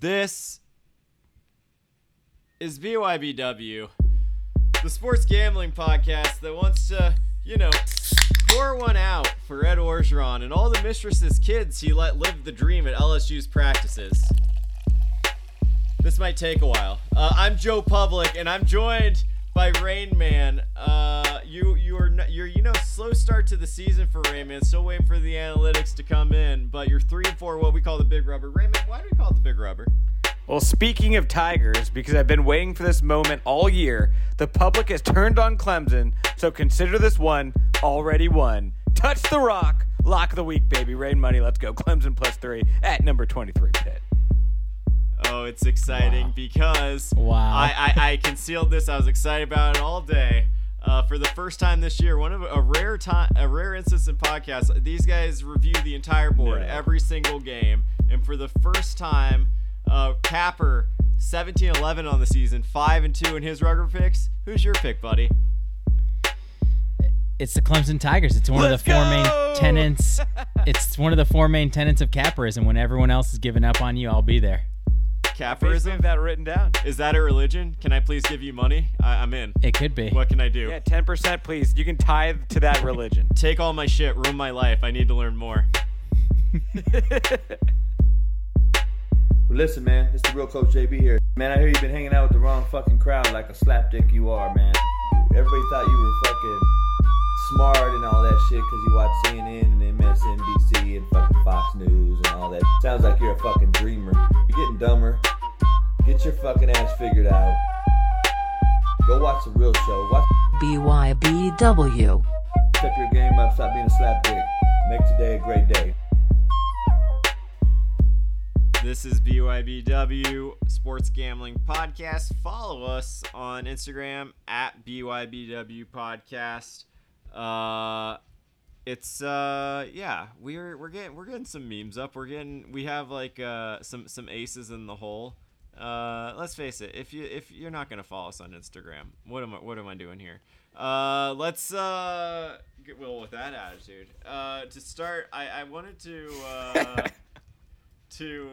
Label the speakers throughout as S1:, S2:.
S1: This is BYBW, the sports gambling podcast that wants to, you know, pour one out for Ed Orgeron and all the mistress's kids he let live the dream at LSU's practices. This might take a while. Uh, I'm Joe Public, and I'm joined by Rain Man. Uh, you you are you're you know slow start to the season for Rain Man. Still waiting for the analytics to come in, but you're three and four. What we call the big rubber. Rain Man, why do we call it the big rubber?
S2: Well, speaking of Tigers, because I've been waiting for this moment all year, the public has turned on Clemson, so consider this one already won. Touch the rock, lock the week, baby. Rain money, let's go. Clemson plus three at number 23 Pitt.
S1: Oh, it's exciting because
S3: Wow.
S1: I, I, I concealed this. I was excited about it all day. Uh, for the first time this year, one of a rare time, a rare instance in podcasts. These guys review the entire board,
S2: No.
S1: every single game, and for the first time, uh, Capper 17-11 on the season, five and two in his rugger picks. Who's your pick, buddy?
S3: It's the Clemson Tigers. It's one
S2: Let's
S3: of the four
S2: go!
S3: main tenants. it's one of the four main tenants of capperism. When everyone else is giving up on you, I'll be there.
S2: Basically,
S1: Capperism.
S2: that written down.
S1: Is that a religion? Can I please give you money? I, I'm in.
S3: It could be.
S1: What can I do?
S2: Yeah, 10%, please. You can tithe to that religion.
S1: Take all my shit, ruin my life. I need to learn more.
S4: Well, listen, man, it's the real Coach JB here. Man, I hear you've been hanging out with the wrong fucking crowd like a slapdick you are, man. Everybody thought you were fucking smart and all that shit because you watch CNN and MSNBC and fucking Fox News and all that. Sounds like you're a fucking dreamer. You're getting dumber. Get your fucking ass figured out. Go watch the real show. Watch
S5: BYBW.
S4: step your game up. Stop being a slapdick. Make today a great day.
S1: This is BYBW Sports Gambling Podcast. Follow us on Instagram at BYBW Podcast. Uh, it's uh, yeah, we're we're getting we're getting some memes up. We're getting we have like uh some some aces in the hole. Uh, let's face it. If you if you're not gonna follow us on Instagram, what am I what am I doing here? Uh, let's uh get well with that attitude. Uh, to start, I I wanted to uh to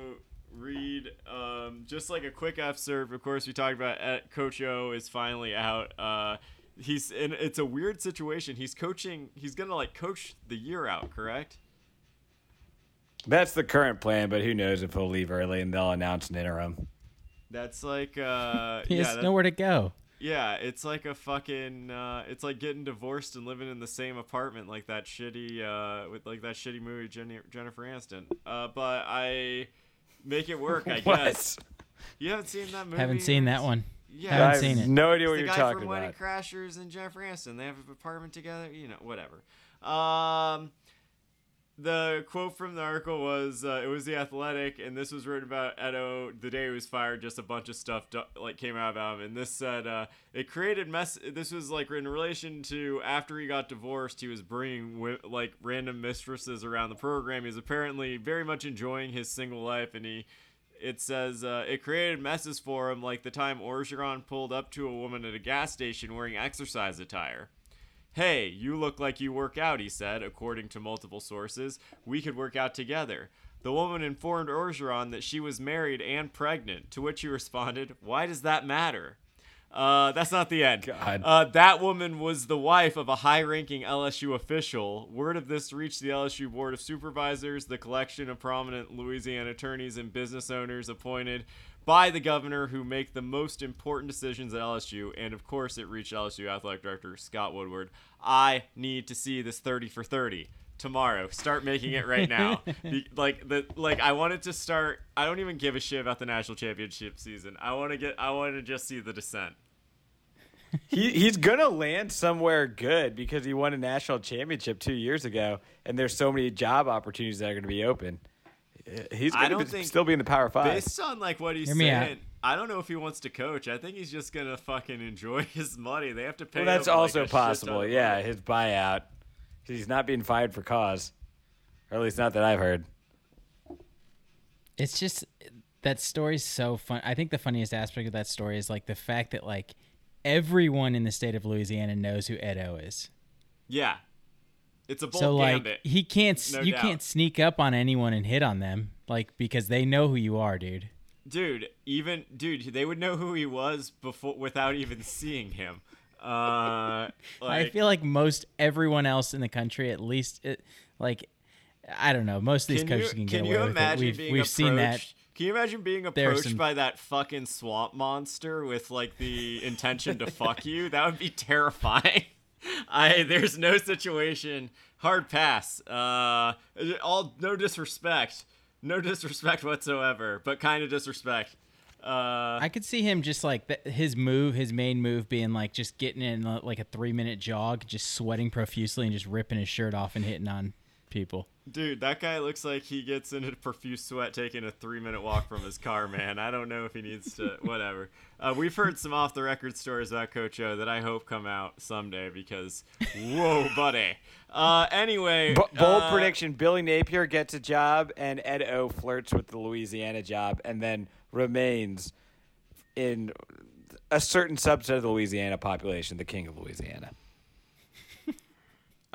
S1: read um, just like a quick excerpt. Of course, we talked about at Coach O is finally out. Uh, he's and it's a weird situation. He's coaching. He's gonna like coach the year out, correct?
S2: That's the current plan, but who knows if he'll leave early and they'll announce an interim.
S1: That's like uh,
S3: He has
S1: yeah, that-
S3: nowhere to go.
S1: yeah. It's like a fucking. Uh, it's like getting divorced and living in the same apartment, like that shitty uh, with like that shitty movie Jenny, Jennifer Aniston. Uh, but I make it work, I guess. You haven't seen that movie?
S3: Haven't seen that one.
S1: Yeah,
S3: Haven't
S2: I have
S3: seen it.
S2: no idea what
S1: the
S2: you're
S1: guy
S2: talking
S1: from Wedding
S2: about.
S1: Crashers and Jennifer Aniston. They have an apartment together. You know, whatever. Um, the quote from the article was, uh, "It was the Athletic, and this was written about Ed O the day he was fired. Just a bunch of stuff do- like came out about him, and this said uh, it created mess. This was like in relation to after he got divorced, he was bringing wi- like random mistresses around the program. He's apparently very much enjoying his single life, and he." It says uh, it created messes for him like the time Orgeron pulled up to a woman at a gas station wearing exercise attire. Hey, you look like you work out, he said, according to multiple sources. We could work out together. The woman informed Orgeron that she was married and pregnant, to which he responded, Why does that matter? Uh, that's not the end.
S2: God.
S1: Uh, that woman was the wife of a high ranking LSU official. Word of this reached the LSU Board of Supervisors, the collection of prominent Louisiana attorneys and business owners appointed by the governor who make the most important decisions at LSU. And of course, it reached LSU Athletic Director Scott Woodward. I need to see this 30 for 30 tomorrow. Start making it right now. Be- like the like I wanted to start I don't even give a shit about the national championship season. I want to get I want to just see the descent.
S2: He, he's gonna land somewhere good because he won a national championship two years ago, and there's so many job opportunities that are gonna be open. He's
S1: I
S2: gonna
S1: don't
S2: be,
S1: think-
S2: still be in the Power Five.
S1: Based on like what he's
S3: Hear
S1: saying, I don't know if he wants to coach. I think he's just gonna fucking enjoy his money. They have to pay.
S2: well, that's
S1: him, like,
S2: also
S1: a
S2: possible. Yeah,
S1: money.
S2: his buyout because he's not being fired for cause, or at least not that I've heard.
S3: It's just that story's so fun. I think the funniest aspect of that story is like the fact that like everyone in the state of Louisiana knows who Ed O is.
S1: Yeah. It's a bold
S3: so like
S1: gambit.
S3: he can't
S1: No
S3: you
S1: doubt.
S3: can't sneak up on anyone and hit on them like because they know who you are, dude.
S1: dude, even dude, they would know who he was before without even seeing him. Uh,
S3: I feel like most everyone else in the country, at least, it, like I don't know, most of these
S1: can
S3: coaches
S1: you,
S3: can get
S1: can
S3: away
S1: you
S3: with it. We've
S1: being
S3: we've
S1: approached?
S3: seen that.
S1: Can you imagine being approached
S3: some-
S1: by that fucking swamp monster with like the intention to fuck you? That would be terrifying. I there's no situation. Hard pass. Uh, all no disrespect, no disrespect whatsoever, but kind of disrespect. Uh,
S3: I could see him just like th- his move, his main move being like just getting in like a three minute jog, just sweating profusely and just ripping his shirt off and hitting on people.
S1: Dude, that guy looks like he gets into profuse sweat taking a three minute walk from his car, man. I don't know if he needs to, whatever. Uh, we've heard some off the record stories about Coach O that I hope come out someday because, whoa, buddy. Uh, anyway.
S2: B- bold
S1: uh,
S2: prediction: Billy Napier gets a job, and Ed O flirts with the Louisiana job, and then remains in a certain subset of the Louisiana population, the king of Louisiana.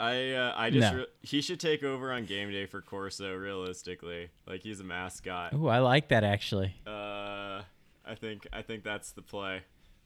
S1: I, uh, I just,
S3: No.
S1: re- he should take over on game day for Corso, realistically. Like, he's a mascot.
S3: Ooh, I like that actually.
S1: Uh, I think, I think that's the play.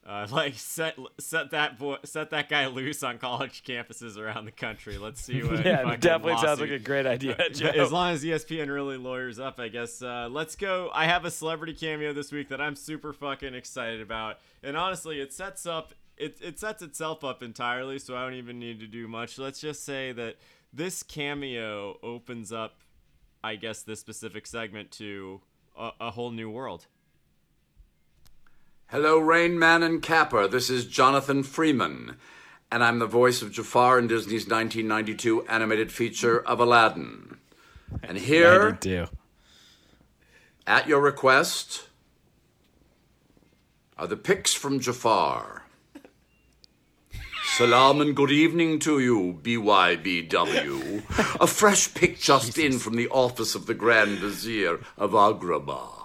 S1: Uh, like set set that boy, set that guy loose on college campuses around the country. Let's see what.
S2: Yeah, definitely sounds like a great idea. Joe.
S1: as long as ESPN really lawyers up, I guess. Uh, let's go. I have a celebrity cameo this week that I'm super fucking excited about, and honestly, it sets up it it sets itself up entirely, so I don't even need to do much. Let's just say that this cameo opens up, I guess, this specific segment to a, a whole new world.
S6: Hello, Rain Man and Capper. This is Jonathan Freeman, and I'm the voice of Jafar in Disney's 1992 animated feature of Aladdin. And here, at your request, are the pics from Jafar. Salam and good evening to you, BYBW. A fresh pic just in from the office of the Grand Vizier of Agrabah.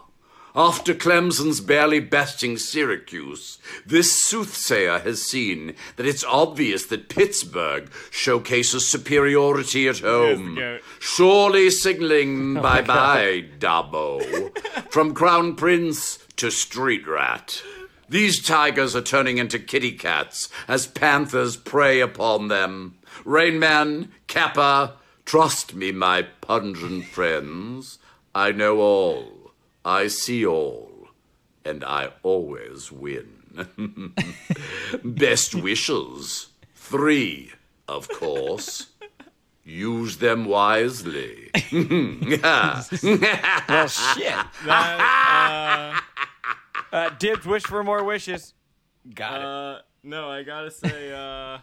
S6: After Clemson's barely besting Syracuse, this soothsayer has seen that it's obvious that Pittsburgh showcases superiority at home. Surely signaling bye bye, Dabo. From Crown Prince to Street Rat. These tigers are turning into kitty cats as panthers prey upon them. Rain Man, Capper, trust me, my pungent friends. I know all. I see all. And I always win. Best wishes. Three, of course. Use them wisely.
S2: Well, shit.
S1: That,
S2: Uh, Dibs, wish for more wishes.
S1: uh,
S2: Got it.
S1: uh, no, I gotta say, uh,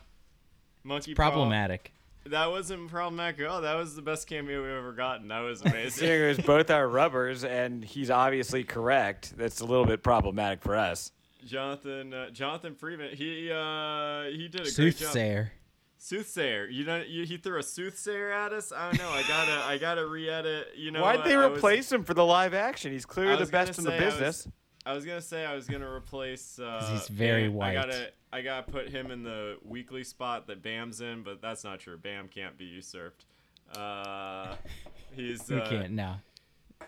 S1: Monkey Paw-
S3: Problematic.
S1: That wasn't problematic at all. That was the best cameo we've ever gotten. That was amazing.
S2: Considering it was both our rubbers, and he's obviously correct. That's a little bit problematic for us.
S1: Jonathan uh, Jonathan Freeman. He uh he did a great job.
S3: Soothsayer.
S1: Soothsayer. You know you, he threw a soothsayer at us. I don't know. I gotta I gotta re-edit. You know
S2: Why'd
S1: what?
S2: they
S1: I was-
S2: replace him for the live action? He's clearly the best in the
S1: say I was-
S2: business.
S1: I was gonna say I was gonna replace. Uh,
S3: he's very
S1: Bam.
S3: white.
S1: I gotta I gotta put him in the weekly spot that Bam's in, but that's not true. Bam can't be usurped. Uh, he's
S3: We
S1: uh,
S3: can't no.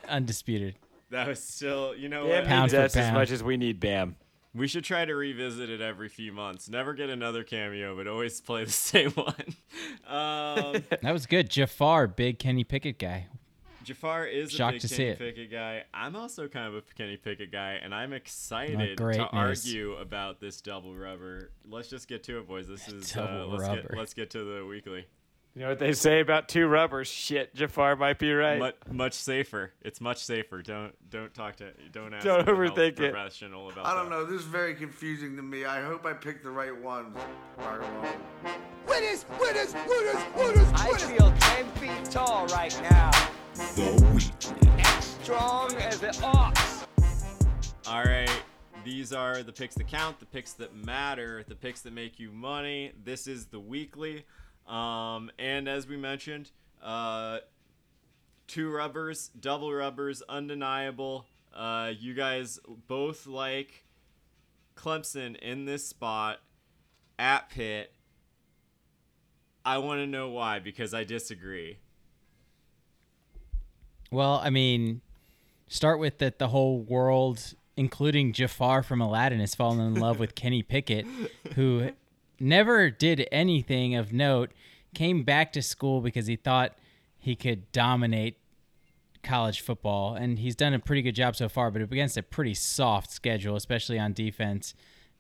S3: Undisputed.
S1: That was still you know
S2: Bam
S1: what?
S3: Pound
S2: needs
S3: for
S2: us as much as we need Bam.
S1: We should try to revisit it every few months. Never get another cameo, but always play the same one. Um,
S3: That was good. Jafar, big Kenny Pickett guy.
S1: Jafar is a
S3: Shocked
S1: big
S3: to see
S1: Kenny
S3: it.
S1: Pickett guy. I'm also kind of a Kenny Pickett guy, and I'm excited to argue about this double rubber. Let's just get to it, boys. This is uh,
S3: Double
S1: let's
S3: rubber.
S1: get let's get to the weekly.
S2: You know what they say about two rubbers? Shit, Jafar might be right.
S1: Much, much safer. It's much safer. Don't don't talk to don't ask
S2: Don't overthink it.
S1: professional about
S7: I don't
S1: that.
S7: know. This is very confusing to me. I hope I picked the right ones.
S8: Winners, winners, winners, winners,
S9: I feel 10 feet tall right now. As strong as an ox.
S1: All right. These are the picks that count, the picks that matter, the picks that make you money. This is the weekly. Um, and as we mentioned, uh, two rubbers, double rubbers, undeniable. Uh, you guys both like Clemson in this spot at Pitt. I want to know why because I disagree.
S3: Well, I mean, start with that the whole world, including Jafar from Aladdin, has fallen in love with Kenny Pickett, who never did anything of note, came back to school because he thought he could dominate college football, and he's done a pretty good job so far, but against a pretty soft schedule, especially on defense.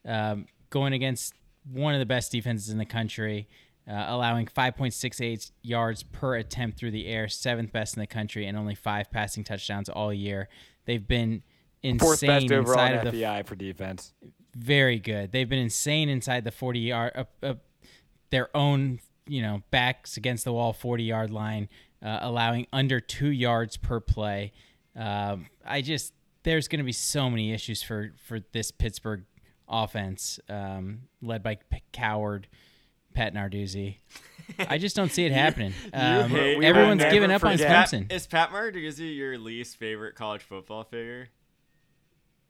S3: Um, going against one of the best defenses in the country, uh, allowing 5.68 yards per attempt through the air, seventh best in the country, and only five passing touchdowns all year. They've been
S2: Fourth
S3: insane
S2: best overall
S3: inside of the
S2: FEI for defense.
S3: very good. They've been insane inside the 40 yard, uh, uh, their own, you know, backs against the wall 40 yard line, uh, allowing under two yards per play. Um, I just, there's going to be so many issues for, for this Pittsburgh offense, um, led by P- Coward, Pat Narduzzi. I just don't see it happening. Um,
S1: hate-
S3: everyone's
S2: giving will
S3: given up on
S2: forget-
S3: Clemson.
S1: Is Pat Narduzzi your least favorite college football figure?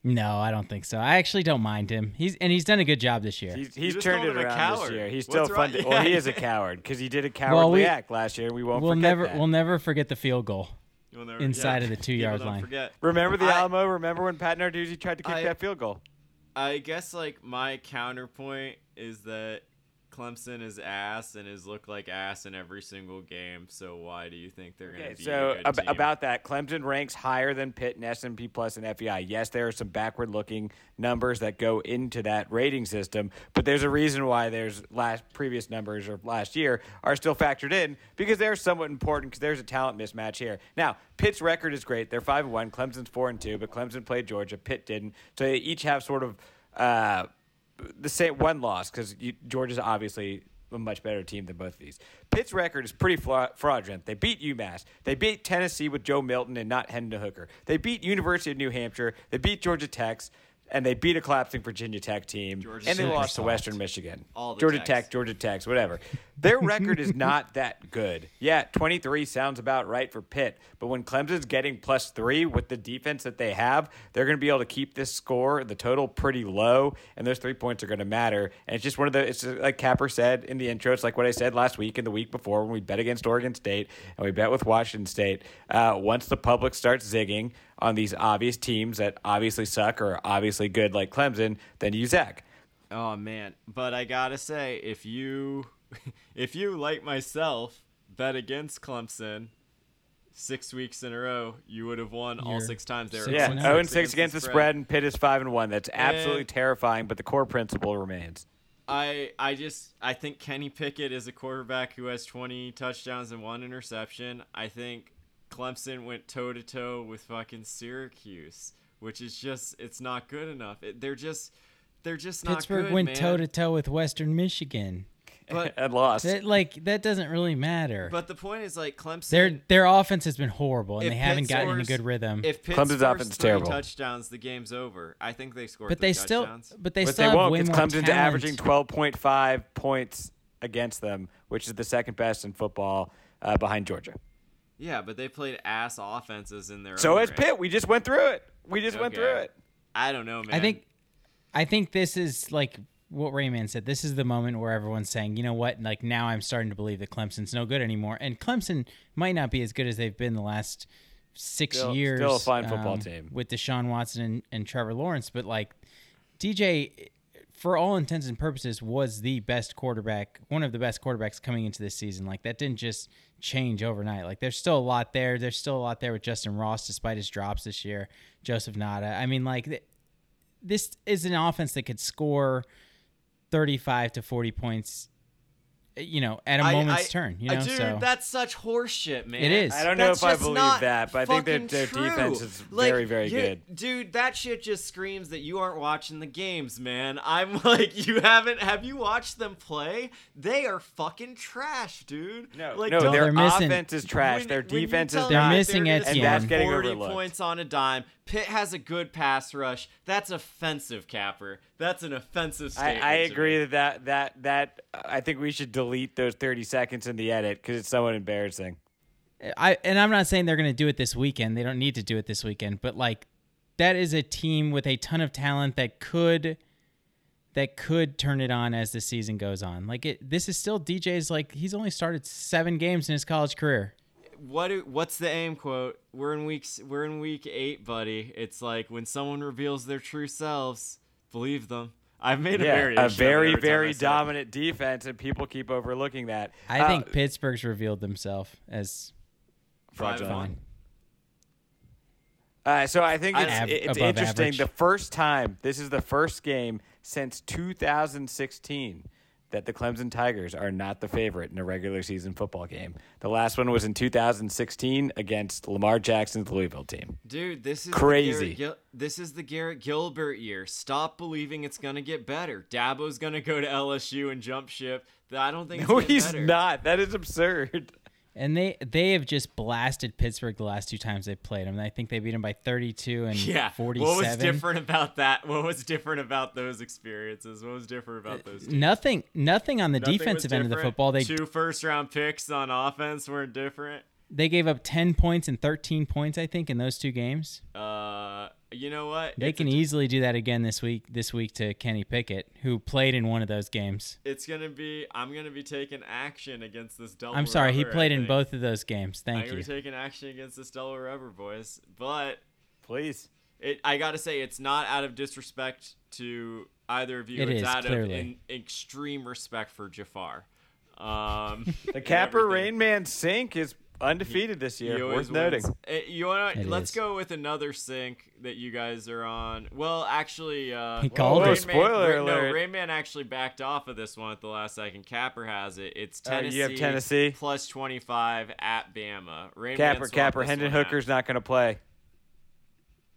S3: No, I don't think so. I actually don't mind him. He's and he's done a good job this year.
S2: He's, he's turned
S1: called
S2: it
S1: him a
S2: around this
S1: coward.
S2: year. He's still
S1: What's
S2: fun.
S1: wrong?
S2: To, well, he is a coward because he did a cowardly
S3: we-
S2: act last year. We won't
S3: we'll
S2: forget
S3: never
S2: that.
S3: we'll never forget the field goal.
S1: Never-
S3: Inside
S1: yeah.
S3: of the two
S1: People
S3: yard line.
S1: Forget.
S2: Remember the
S1: I-
S2: Alamo? Remember when Pat Narduzzi tried to kick
S1: I-
S2: that field goal?
S1: I guess like my counterpoint is that Clemson is ass and has looked like ass in every single game. So why do you think they're going to
S2: Okay,
S1: be
S2: so ab- about that, Clemson ranks higher than Pitt and S&P Plus and FEI. Yes, there are some backward-looking numbers that go into that rating system, but there's a reason why there's last previous numbers or last year are still factored in because they're somewhat important because there's a talent mismatch here. Now, Pitt's record is great; they're five and one. Clemson's four and two, but Clemson played Georgia. Pitt didn't, so they each have sort of. Uh, the same one loss because Georgia's obviously a much better team than both of these. Pitt's record is pretty fraudulent. They beat UMass. They beat Tennessee with Joe Milton and not Hendon Hooker. They beat University of New Hampshire. They beat Georgia Tech. And they beat a collapsing Virginia Tech team,
S1: Georgia
S2: and they
S1: Tech
S2: lost to. Western Michigan.
S1: All the
S2: Georgia
S1: Techs.
S2: Tech, Georgia Tech's, whatever. Their record is not that good. Yeah, 23 sounds about right for Pitt, but when Clemson's getting plus three with the defense that they have, they're going to be able to keep this score, the total, pretty low, and those three points are going to matter. And it's just one of the, it's like Capper said in the intro, it's like what I said last week and the week before when we bet against Oregon State and we bet with Washington State. Uh, once the public starts zigging on these obvious teams that obviously suck or are obviously good like Clemson, then you zag.
S1: Oh man, but I gotta say, if you, if you like myself, bet against Clemson six weeks in a row, you would have won all
S3: You're
S1: six times. They were
S3: six
S2: Yeah, 0
S3: oh.
S2: and 6 against the spread, and Pitt is 5 and 1. That's absolutely
S1: And-
S2: terrifying, but the core principle remains.
S1: I I just I think Kenny Pickett is a quarterback who has 20 touchdowns and one interception. I think Clemson went toe to toe with fucking Syracuse, which is just it's not good enough. It, they're just they're just not
S3: Pittsburgh
S1: good,
S3: went toe to toe with Western Michigan.
S1: But
S2: and lost.
S3: That like that doesn't really matter.
S1: but the point is like Clemson.
S3: their their offense has been horrible and
S1: if
S3: they haven't
S1: Pitt
S3: gotten in a good rhythm.
S1: If Pitt
S2: Clemson's
S1: scores
S2: offense is terrible.
S1: touchdowns, the game's over. I think they scored.
S3: but
S1: three
S3: they still
S1: touchdowns.
S3: but they
S2: but
S3: still
S2: they won't
S3: way
S2: because
S3: more
S2: Clemson's
S3: talent.
S2: averaging 12.5 points against them, which is the second best in football uh, behind Georgia.
S1: Yeah, but they played ass offenses in their.
S2: So
S1: own
S2: has
S1: right.
S2: Pitt. We just went through it. We just went through it.
S1: I don't know, man.
S3: I think I think this is like what Rain Man said. This is the moment where everyone's saying, you know what? Like now I'm starting to believe that Clemson's no good anymore. And Clemson might not be as good as they've been the last six
S2: Still-
S3: years.
S2: still a fine football
S3: um,
S2: team.
S3: With Deshaun Watson and, and Trevor Lawrence. But like DJ for all intents and purposes was the best quarterback, one of the best quarterbacks coming into this season. Like that didn't just change overnight. Like there's still a lot there. There's still a lot there with Justin Ross despite his drops this year. Joseph Ngata. I mean like th- this is an offense that could score 35 to 40 points you know at a
S1: I-
S3: moment's
S1: I-
S3: turn you know
S1: dude,
S3: so
S1: that's such horseshit, man.
S3: It is.
S2: I don't know
S1: That's
S2: if I believe that, but I think
S1: fucking
S2: that their
S1: true.
S2: defense is
S1: Like,
S2: very, very
S1: you-
S2: good.
S1: Dude, that shit just screams that you aren't watching the games, man. I'm like, you haven't. Have you watched them play? They are fucking trash, dude.
S2: No,
S1: like,
S2: no, their
S3: They're missing-
S2: offense is trash.
S1: when-
S2: their defense is
S3: They're
S2: not.
S3: missing
S1: they're gonna
S3: Etienne.
S1: score
S2: And that's getting
S1: 40
S2: overlooked.
S1: points on a dime. Pitt has a good pass rush. That's offensive, Capper. That's an offensive
S2: I,
S1: statement.
S2: I
S1: to
S2: agree
S1: me.
S2: that that that that I think we should delete those 30 seconds in the edit because it's somewhat embarrassing.
S3: I and I'm not saying they're going to do it this weekend. They don't need to do it this weekend, but like that is a team with a ton of talent that could that could turn it on as the season goes on. Like it this is still DJ's like he's only started 7 games in his college career.
S1: What what's the aim quote? We're in weeks we're in week 8, buddy. It's like when someone reveals their true selves, believe them. I've made a
S2: Yeah, a
S1: of it
S2: very,
S1: every time I
S2: very
S1: say it.
S2: dominant defense, and people keep overlooking that.
S3: I
S2: Uh,
S3: think Pittsburgh's revealed themselves as
S2: fraudulent.
S3: fine.
S2: Uh, so I think it's,
S3: Av-
S2: it's interesting.
S3: average.
S2: The first time, this is the first game since 2016 that the Clemson Tigers are not the favorite in a regular season football game. The last one was in 2016 against Lamar Jackson's Louisville team.
S1: Dude, this is
S2: Crazy.
S1: The Garrett Gil- this is the Garrett Gilbert year. Stop believing it's gonna get better. Dabo's gonna go to LSU and jump ship. I don't think.
S2: No, he's
S1: better.
S2: not. That is absurd.
S3: And they they have just blasted Pittsburgh the last two times they played them. I think they beat them by 32 and
S1: Yeah.
S3: 47.
S1: What was different about that? What was different about those experiences? What was different about those? Two?
S3: Nothing nothing on the
S1: Nothing
S3: defensive end of the football. They
S1: two first round picks on offense weren't different.
S3: they gave up 10 points and 13 points I think in those two games.
S1: Uh, you know what?
S3: They
S1: It's
S3: can
S1: a-
S3: easily do that again this week this week to Kenny Pickett who played in one of those games.
S1: It's gonna be. I'm gonna be taking action against this double.
S3: I'm sorry, he
S1: rubber, I
S3: played in both of those games.
S1: I'm
S3: Thank
S1: gonna
S3: you.
S1: be taking action against this double rubber, boys. But
S2: Please.
S1: it, I gotta say, it's not out of disrespect to either of you.
S3: It
S1: it's
S3: is,
S1: out
S3: clearly.
S1: of in, extreme respect for Jafar. Um,
S2: The Capper
S1: everything.
S2: Rain Man Sync is undefeated this
S1: He
S2: year.
S1: always
S2: Worth noting.
S1: wins. Eh, you want
S3: It
S1: Let's
S3: is.
S1: go with another sync that you guys are on. Well, actually, uh,
S3: He called
S1: Rain
S3: it.
S1: Man-
S2: Spoiler
S1: Ra-
S2: alert.
S1: No, Rain Man actually backed off of this one at the last second. Capper has it. It's
S2: Oh,
S1: Tennessee.
S2: you have Tennessee?
S1: plus twenty five at Bama.
S2: Rain
S1: Man
S2: Capper,
S1: Capper,
S2: Hendon
S1: one out.
S2: Hooker's not going to play.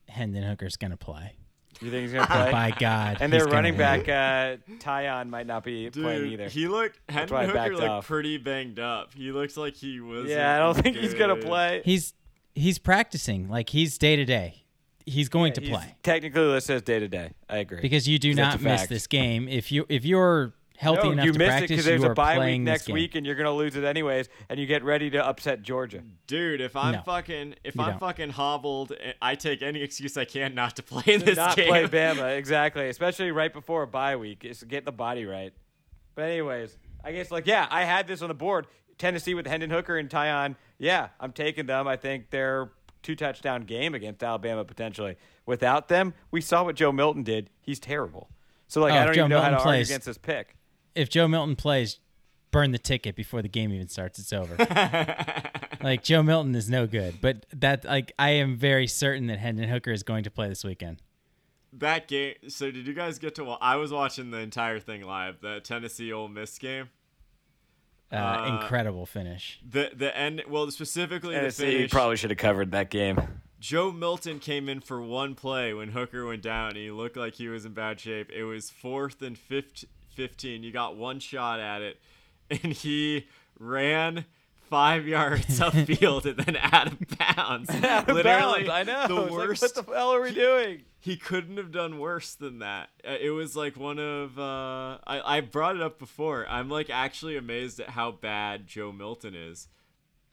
S3: Hendon Hooker's going to play.
S2: You think he's going to play?
S3: By God.
S2: and
S3: he's
S2: their running back, uh, Tiyon, might not be playing either.
S1: he looked. Hendon Hooker looked
S2: off.
S1: pretty banged up. He looks like he was.
S2: yeah, I don't think he's going to play.
S3: He's he's practicing like he's day to day. He's going to play
S2: Technically listed says day to day. I agree.
S3: because you do not miss
S2: fact.
S3: this game if you if you're healthy
S2: no,
S3: enough
S2: you
S3: to
S2: missed it because there's a bye week next week, and you're going to lose it anyways, and you get ready to upset Georgia.
S1: Dude, if I'm
S3: No.
S1: fucking, if I'm
S3: don't.
S1: fucking hobbled, eh, I take any excuse I can not to play in this
S2: not
S1: game.
S2: play Bama exactly, especially right before a bye week. Is get the body right. But anyways, I guess like yeah, I had this on the board. Tennessee with Hendon Hooker and Tiyon. Yeah, I'm taking them. I think they're two touchdown game against Alabama potentially. Without them, we saw what Joe Milton did. He's terrible. So like
S3: Oh,
S2: I don't
S3: Joe
S2: even know how to
S3: Milton
S2: argue against this pick.
S3: If Joe Milton plays, burn the ticket before the game even starts. It's over. like Joe Milton is no good, but that like I am very certain that Hendon Hooker is going to play this weekend.
S1: that game. So did you guys get to? wa- I was watching the entire thing live. The Tennessee Ole Miss game.
S3: Uh,
S1: Uh,
S3: incredible finish.
S1: The the end. Well, specifically the
S2: Tennessee
S1: finish.
S2: probably should have covered that game.
S1: Joe Milton came in for one play when Hooker went down. And he looked like he was in bad shape. It was fourth and 15, 15. You got one shot at it, and he ran five yards upfield and then out of bounds.
S2: Out of
S1: Literally,
S2: bounds, I know.
S1: The
S2: It's like, what the hell are we doing?
S1: he couldn't have done worse than that. Uh, It was like one of uh, I I brought it up before. I'm like actually amazed at how bad Joe Milton is.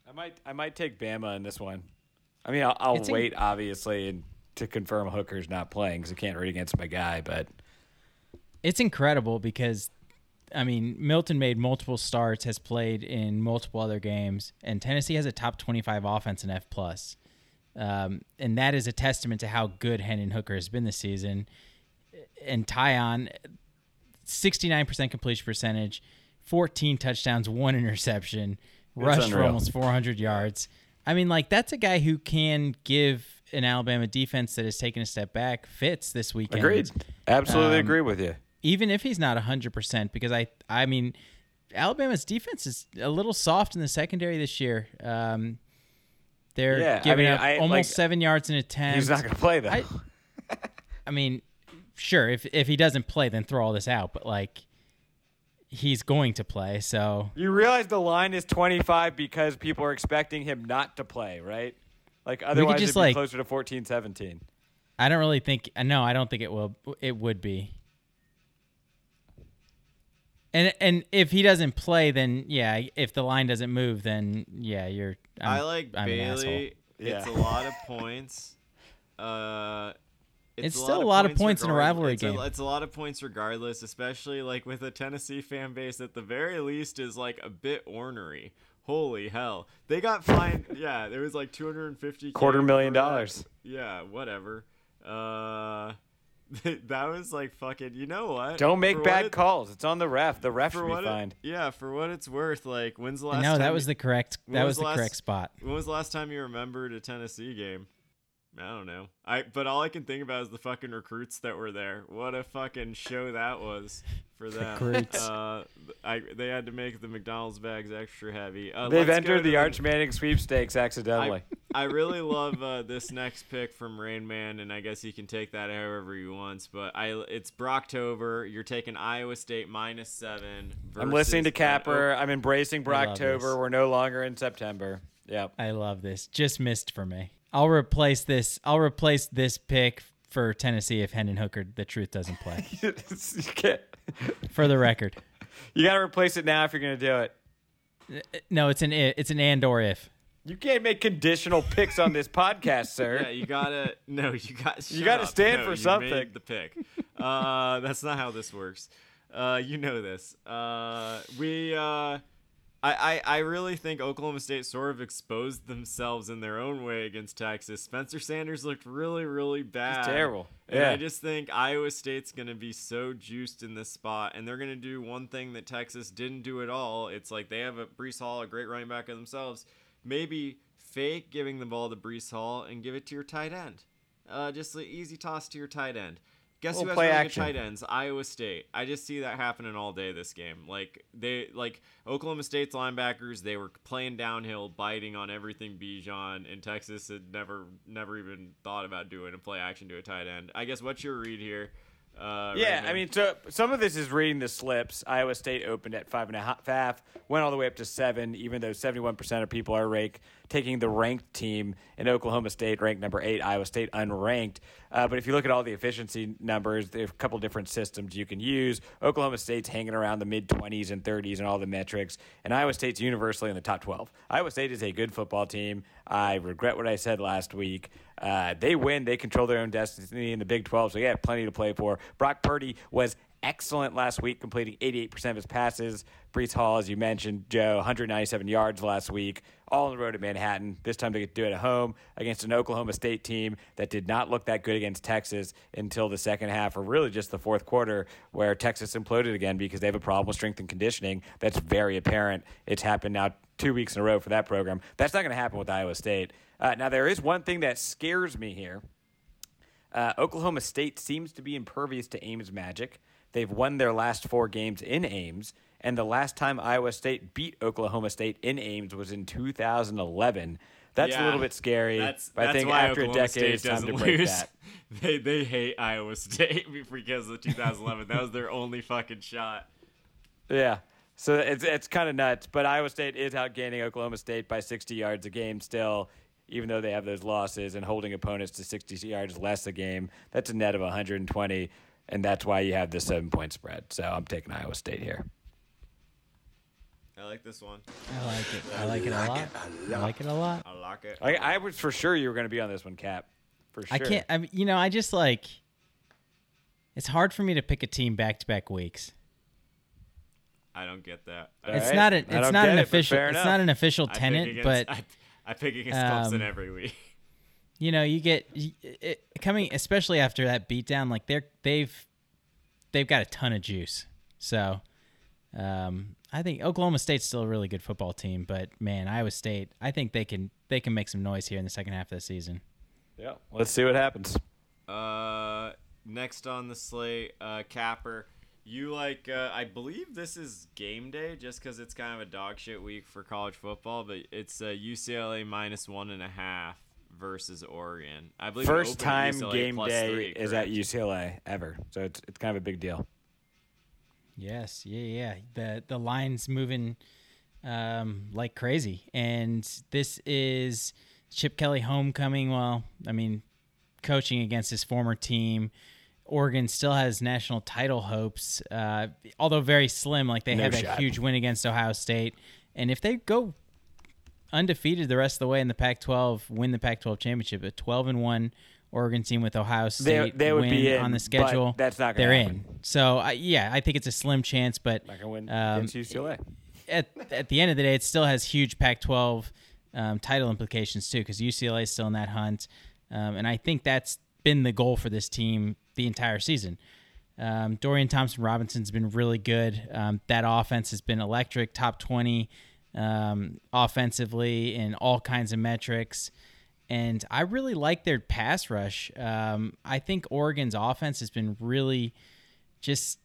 S2: I might I might take Bama in this one. I mean, I'll, I'll
S3: It's in-
S2: wait obviously and to confirm Hooker's not playing because I can't root against my guy. But
S3: It's incredible because, I mean, Milton made multiple starts, has played in multiple other games, and Tennessee has a top twenty-five offense in F plus, um, and that is a testament to how good Hendon Hooker has been this season. And Tiyon, sixty-nine percent completion percentage, fourteen touchdowns, one interception, rushed for almost four hundred yards. I mean, like that's a guy who can give an Alabama defense that has taken a step back fits this weekend
S2: agreed, absolutely
S3: Um,
S2: agree with you.
S3: Even if he's not 100% because I I mean Alabama's defense is a little soft in the secondary this year. Um, they're
S2: Yeah, I
S3: giving
S2: mean,
S3: up
S2: I-
S3: almost
S2: like,
S3: 7 yards in a ten.
S2: He's not going to play though.
S3: I, I mean, sure, if if he doesn't play then throw all this out, but like he's going to play, so
S2: you realize the line is 25 because people are expecting him not to play, right? Like otherwise,
S3: just,
S2: it'd be
S3: like-
S2: closer to 14, 17.
S3: I don't really think no, I don't think it will it would be. And and if he doesn't play then yeah, if the line doesn't move then yeah, you're I'm,
S1: i like
S3: I'm an asshole.
S1: Bailey. It's
S2: Yeah.
S1: a lot of points. Uh,
S3: It's still a lot of points in a rivalry
S1: it's
S3: game.
S1: A, it's a lot of points regardless, especially like with a Tennessee fan base at the very least is like a bit ornery. Holy hell! They got fined. yeah, there was like 250
S2: Quarter million dollars.
S1: Yeah, whatever. Uh, that was like fucking. You know what?
S2: Don't make
S1: For
S2: bad
S1: it-
S2: calls. It's on the ref. The ref
S1: For
S2: should be
S1: it-
S2: fined.
S1: yeah, for what it's worth, like when's the last?
S3: no,
S1: time
S3: that was the correct. That was the
S1: last-
S3: correct spot.
S1: When was the last time you remembered a Tennessee game? I don't know. I but all I can think about is the fucking recruits that were there. What a fucking show that was for them.
S3: Recruits.
S1: Uh, I they had to make the McDonald's bags extra heavy. Uh,
S2: They've entered the Arch Manning sweepstakes accidentally.
S1: I, I really love uh, this next pick from Rain Man, and I guess you can take that however you want. But I, it's Brocktober. You're taking Iowa State minus seven.
S2: I'm listening to
S1: versus, uh,
S2: Capper. I'm embracing
S3: I
S2: Brocktober. We're no longer in September. Yep.
S3: I love this. Just missed for me. I'll replace this. I'll replace this pick for Tennessee if Hendon Hooker the truth doesn't play.
S2: you can't-
S3: for the record,
S2: you got to replace it now if you're going to do it.
S3: no, it's an it's an and or if.
S2: You can't make conditional picks on this podcast, sir.
S1: Yeah, you gotta no, you got
S2: you gotta
S1: up.
S2: stand
S1: No,
S2: for
S1: you
S2: something.
S1: the pick. Uh, that's not how this works. Uh, you know this. Uh, we uh, I, I I really think Oklahoma State sort of exposed themselves in their own way against Texas. Spencer Sanders looked really really bad.
S2: terrible.
S1: And
S2: Yeah.
S1: I just think Iowa State's gonna be so juiced in this spot, and they're gonna do one thing that Texas didn't do at all. It's like they have a Breece Hall, a great running back of themselves. Maybe fake giving the ball to Breece Hall and give it to your tight end. Uh, just an easy toss to your tight end. Guess
S2: Little
S1: who has
S2: play
S1: really
S2: action.
S1: good tight ends? Iowa State. I just see that happening all day this game. Like they like Oklahoma State's linebackers, they were playing downhill, biting on everything Bijan, and Texas had never never even thought about doing a play action to a tight end. I guess what's your read here? Uh,
S2: Yeah? I mean, so some of this is reading the slips. Iowa State opened at five and a half, half, went all the way up to seven, even though 71% of people are rank, taking the ranked team in Oklahoma State, ranked number eight, Iowa State unranked. Uh, but if you look at all the efficiency numbers, there's a couple different systems you can use. Oklahoma State's hanging around the mid 20s and 30s and all the metrics, and Iowa State's universally in the top 12. Iowa State is a good football team. I regret what I said last week. Uh, they win, they control their own destiny in the Big 12, so yeah, plenty to play for. Brock Purdy was excellent last week, completing 88% of his passes. Breece Hall, as you mentioned, Joe, 197 yards last week, all on the road at Manhattan. This time they get to do it at home against an Oklahoma State team that did not look that good against Texas until the second half, or really just the fourth quarter, where Texas imploded again because they have a problem with strength and conditioning. That's very apparent. It's happened now two weeks in a row for that program. That's not going to happen with Iowa State. Uh, now, there is one thing that scares me here. Uh, Oklahoma State seems to be impervious to Ames magic. They've won their last four games in Ames, and the last time Iowa State beat Oklahoma State in Ames was in 2011. That's a little bit scary.
S1: That's,
S2: but I think
S1: why
S2: after
S1: Oklahoma
S2: a decade, it's
S1: State
S2: time to
S1: doesn't
S2: break
S1: lose.
S2: that.
S1: They they hate Iowa State because of 2011. that was their only fucking shot.
S2: Yeah. So it's it's kind of nuts, but Iowa State is outgaining Oklahoma State by 60 yards a game still, even though they have those losses and holding opponents to 60 yards less a game. That's a net of 120, and that's why you have the seven point spread. So I'm taking Iowa State here.
S1: I like this one.
S3: I like it. I like it a lot. I like it a lot.
S1: I like it.
S2: I, I was for sure you were going to be on this one, Cap. For sure.
S3: I can't. I mean, you know, I just like. It's hard for me to pick a team back to back weeks.
S1: I don't get that.
S2: All
S3: it's
S2: right.
S3: not an. It's
S2: don't
S3: an
S2: it,
S3: official. It's
S2: enough.
S3: not an official tenant, but
S1: I, I pick against Clemson
S3: um,
S1: every week.
S3: you know, you get it, coming, especially after that beatdown. Like they're they've they've got a ton of juice. So, um, I think Oklahoma State's still a really good football team, but man, Iowa State, I think they can they can make some noise here in the second half of the season.
S2: Yeah. Let's see what happens.
S1: Uh, next on the slate, uh, Capper. You like? Uh, I believe this is game day, just because it's kind of a dog shit week for college football. But it's uh, UCLA minus one and a half versus Oregon. I believe
S2: First time
S1: UCLA
S2: game day
S1: three,
S2: is at? UCLA ever, so it's it's kind of a big deal.
S3: Yes, yeah, yeah. The the line's moving um, like crazy, and this is Chip Kelly homecoming. Well, I mean, coaching against his former team. Oregon still has national title hopes, uh, although very slim. Like they
S2: No
S3: had that huge win against Ohio State, and if they go undefeated the rest of the way in the Pac-12, win the Pac-12 championship, a 12 and one Oregon team with Ohio State
S2: they would
S3: win
S2: be in,
S3: on the schedule.
S2: that's not
S3: They're
S2: happen.
S3: in. So I yeah, I think it's a slim chance, but
S2: Not gonna win
S3: um,
S2: against UCLA.
S3: at at the end of the day, it still has huge Pac-12 um, title implications too, because UCLA is still in that hunt, um, and I think that's been the goal for this team the entire season. Um, Dorian Thompson Robinson's been really good. Um, that offense has been electric, top 20 um, offensively in all kinds of metrics. And I really like their pass rush. Um, I think Oregon's offense has been really just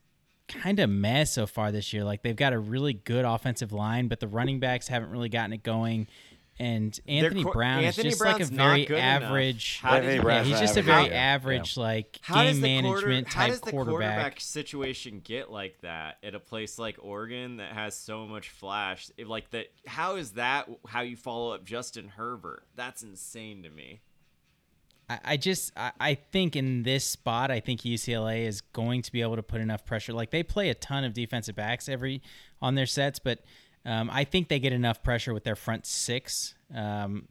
S3: kind of mess so far this year. Like they've got a really good offensive line, but the running backs haven't really gotten it going. And Anthony
S1: qu-
S3: Brown
S1: Anthony
S3: is just like a very average.
S1: How
S2: Anthony
S1: does-
S2: Brown's
S3: Yeah, he's
S2: not
S3: just a very
S2: either.
S3: average, like
S1: How
S3: game
S1: the quarter-
S3: management
S1: how
S3: type
S1: does the
S3: quarterback.
S1: situation get like that at a place like Oregon that has so much flash? If, like that, how is that how you follow up Justin Herbert? That's insane to me.
S3: I, I just I, I think in this spot, I think UCLA is going to be able to put enough pressure. Like they play a ton of defensive backs every on their sets, but um, I think they get enough pressure with their front six, um,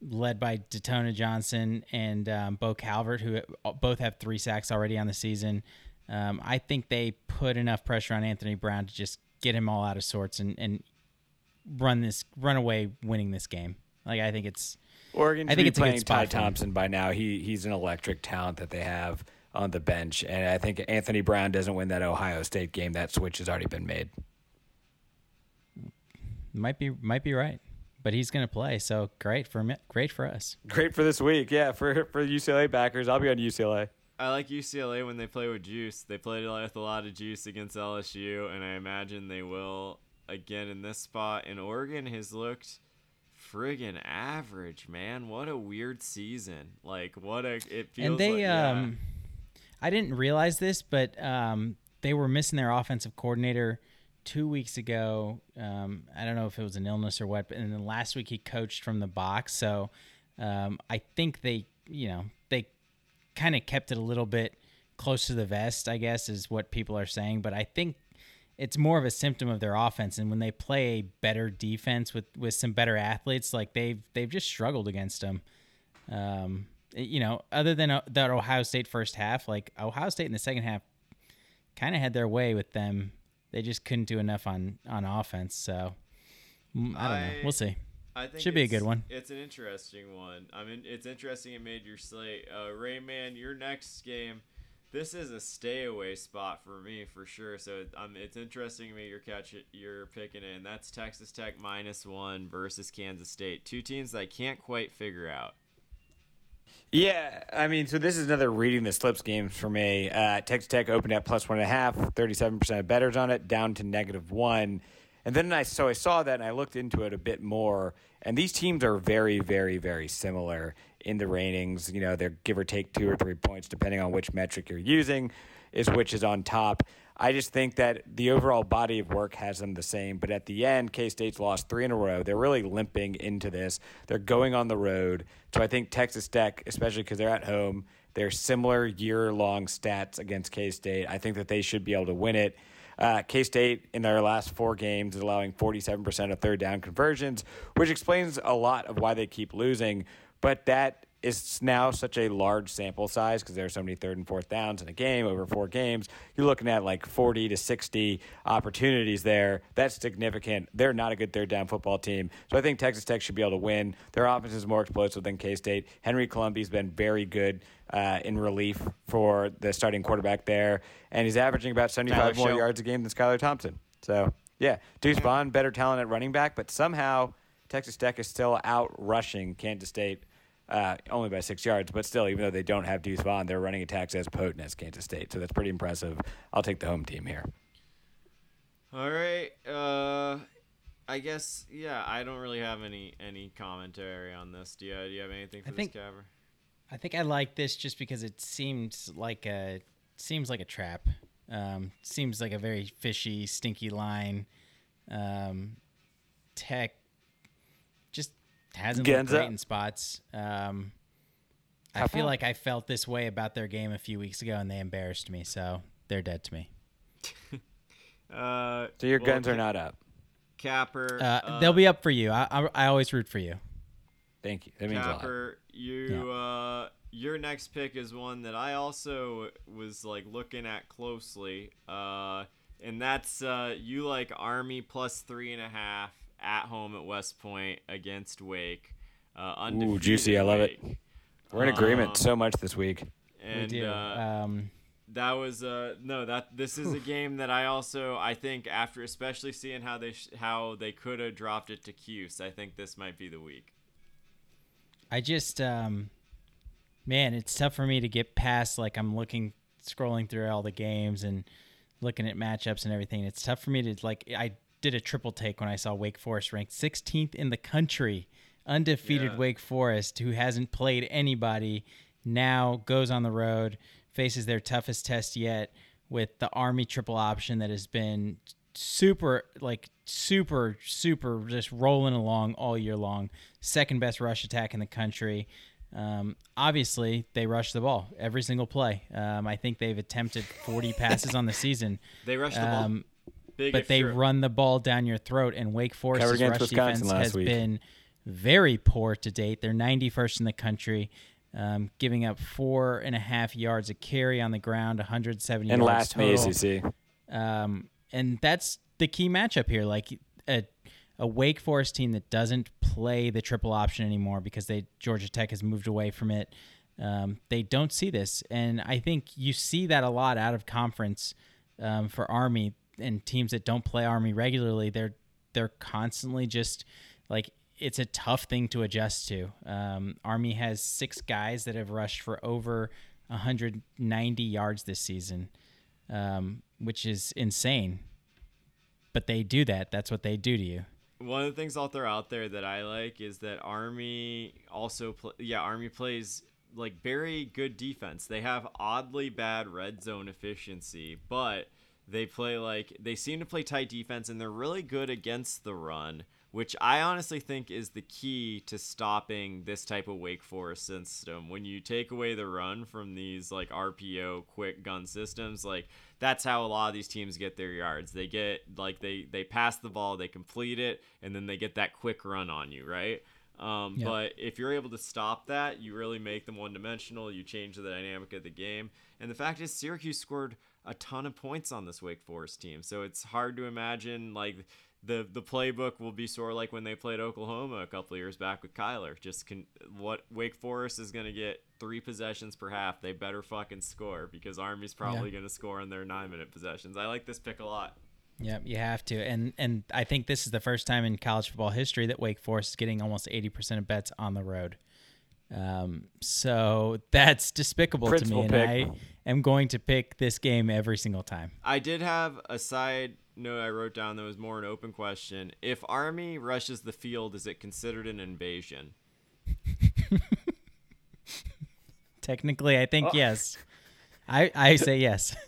S3: led by Detona Johnson and um, Bo Calvert, who both have three sacks already on the season. Um, I think they put enough pressure on Anthony Brown to just get him all out of sorts and, and run this run away winning this game. Like I think it's
S2: Oregon
S3: I think it's
S2: playing Ty. Thompson by now. He he's an electric talent that they have on the bench, and I think Anthony Brown doesn't win that Ohio State game. That switch has already been made.
S3: Might be might be right, but he's going to play. So great for me, great for us.
S2: Great for this week, yeah. For for UCLA backers, I'll be on UCLA.
S1: I like UCLA when they play with juice. They played with a lot of juice against LSU, and I imagine they will again in this spot. And Oregon has looked friggin' average, man. What a weird season. Like what a it feels
S3: and they
S1: like, yeah.
S3: um, I didn't realize this, but um, they were missing their offensive coordinator two weeks ago. Um, I don't know if it was an illness or what, but and then last week he coached from the box. So um, I think they, you know, they kind of kept it a little bit close to the vest. I guess is what people are saying, but I think it's more of a symptom of their offense. And when they play a better defense with with some better athletes, like they've they've just struggled against them. Um, you know, other than uh, that Ohio State first half, like Ohio State in the second half, kind of had their way with them. They just couldn't do enough on on offense. So mm, I don't know. We'll see.
S1: I think
S3: Should be a good one.
S1: It's an interesting one. I mean, it's interesting it made your slate. Uh, Rain Man, your next game, this is a stay away spot for me for sure. So um, it's interesting to me you're catch it, you're picking it, and that's Texas Tech minus one versus Kansas State. Two teams that I can't quite figure out.
S2: Yeah, I mean, so this is another reading the slips game for me. Uh, Texas Tech opened at plus one and a half, 37% of bettors on it, down to negative one. And then I so I saw that and I looked into it a bit more. And these teams are very, very, very similar in the ratings. You know, they're give or take two or three points depending on which metric you're using, is which is on top. I just think that the overall body of work has them the same. But at the end, K State's lost three in a row. They're really limping into this. They're going on the road. So I think Texas Tech, especially because they're at home, they're similar year long stats against K State. I think that they should be able to win it. Uh, K State in their last four games is allowing 47% of third down conversions, which explains a lot of why they keep losing. But that is now such a large sample size because there are so many third and fourth downs in a game over four games. You're looking at like 40 to 60 opportunities there. That's significant. They're not a good third down football team. So I think Texas Tech should be able to win. Their offense is more explosive than K State. Henry Colombi's been very good uh, in relief for the starting quarterback there, and he's averaging about 75
S1: Tyler
S2: more
S1: Show.
S2: yards a game than Skylar Thompson. So yeah, Deuce Vaughn, better talent at running back, but somehow Texas Tech is still out rushing Kansas State uh, only by six yards. But still, even though they don't have Deuce Vaughn, their running attacks as potent as Kansas State. So that's pretty impressive. I'll take the home team here.
S1: All right. Uh, I guess yeah. I don't really have any any commentary on this. Do you? Do you have anything for
S3: I
S1: this
S3: think-
S1: cover?
S3: I think I like this just because it seems like a seems like a trap. Um, seems like a very fishy, stinky line. Um, tech just hasn't looked
S2: Genza.
S3: great in spots. Um, I feel
S2: far?
S3: like I felt this way about their game a few weeks ago, and they embarrassed me. So they're dead to me.
S1: Uh,
S2: So your
S1: well,
S2: guns are not up.
S1: Capper.
S3: Uh,
S1: uh,
S3: they'll be up for you. I, I, I always root for you.
S2: Thank you. That means a lot.
S1: Capper, you uh, your next pick is one that I also was like looking at closely. Uh, and that's uh, you like Army plus three and a half at home at West Point against Wake. Uh,
S2: Ooh,
S1: undefeated
S2: juicy. I love it. We're in agreement
S1: Um,
S2: so much this week.
S1: And
S3: we do.
S1: Uh,
S3: um,
S1: that was uh no that this is a game that I also I think after especially seeing how they sh- how they could have dropped it to Cuse I think this might be the week.
S3: I just, um, man, it's tough for me to get past. Like I'm looking, scrolling through all the games and looking at matchups and everything. It's tough for me to like. I did a triple take when I saw Wake Forest ranked 16th in the country, undefeated
S1: Yeah.
S3: Wake Forest, who hasn't played anybody, now goes on the road, faces their toughest test yet with the Army triple option that has been super like super super just rolling along all year long second best rush attack in the country um, obviously they rush the ball every single play um, i think they've attempted 40 passes on the season
S1: They rush the ball. Big
S3: but they
S1: true.
S3: run the ball down your throat and wake forest's
S2: against
S3: rush
S2: Wisconsin
S3: defense has
S2: week.
S3: been very poor to date they're 91st in the country um, giving up four and a half yards a carry on the ground 170
S2: And
S3: yards
S2: last in the
S3: total
S2: ACC.
S3: um, and that's the key matchup here. Like a, a Wake Forest team that doesn't play the triple option anymore because they Georgia Tech has moved away from it. Um, they don't see this, and I think you see that a lot out of conference um, for Army and teams that don't play Army regularly. They're they're constantly just like it's a tough thing to adjust to. Um, Army has six guys that have rushed for over 190 yards this season um, which is insane. But they do that. That's what they do to you.
S1: One of the things I'll throw out there that I like is that Army also pl- yeah Army plays like very good defense. They have oddly bad red zone efficiency, but they play like they seem to play tight defense and they're really good against the run, which I honestly think is the key to stopping this type of Wake Forest system. When you take away the run from these like RPO quick gun systems, like that's how a lot of these teams get their yards. They get like they they pass the ball, they complete it, and then they get that quick run on you, right? Um,
S3: Yep.
S1: But if you're able to stop that, you really make them one dimensional. You change the dynamic of the game. And the fact is, Syracuse scored a ton of points on this Wake Forest team. So it's hard to imagine like the the playbook will be sort of like when they played Oklahoma a couple of years back with Kyler. Just can what Wake Forest is going to get three possessions per half. They better fucking score because Army's probably going to score in their nine minute possessions. I like this pick a lot.
S3: Yep, you have to. And and I think this is the first time in college football history that Wake Forest is getting almost 80% of bets on the road. Um, so that's despicable
S2: Principal
S3: to me. And
S2: pick.
S3: I am going to pick this game every single time.
S1: I did have a side note I wrote down that was more an open question. If Army rushes the field, is it considered an invasion?
S3: Technically, I
S2: Oh.
S3: think yes. I, I say yes.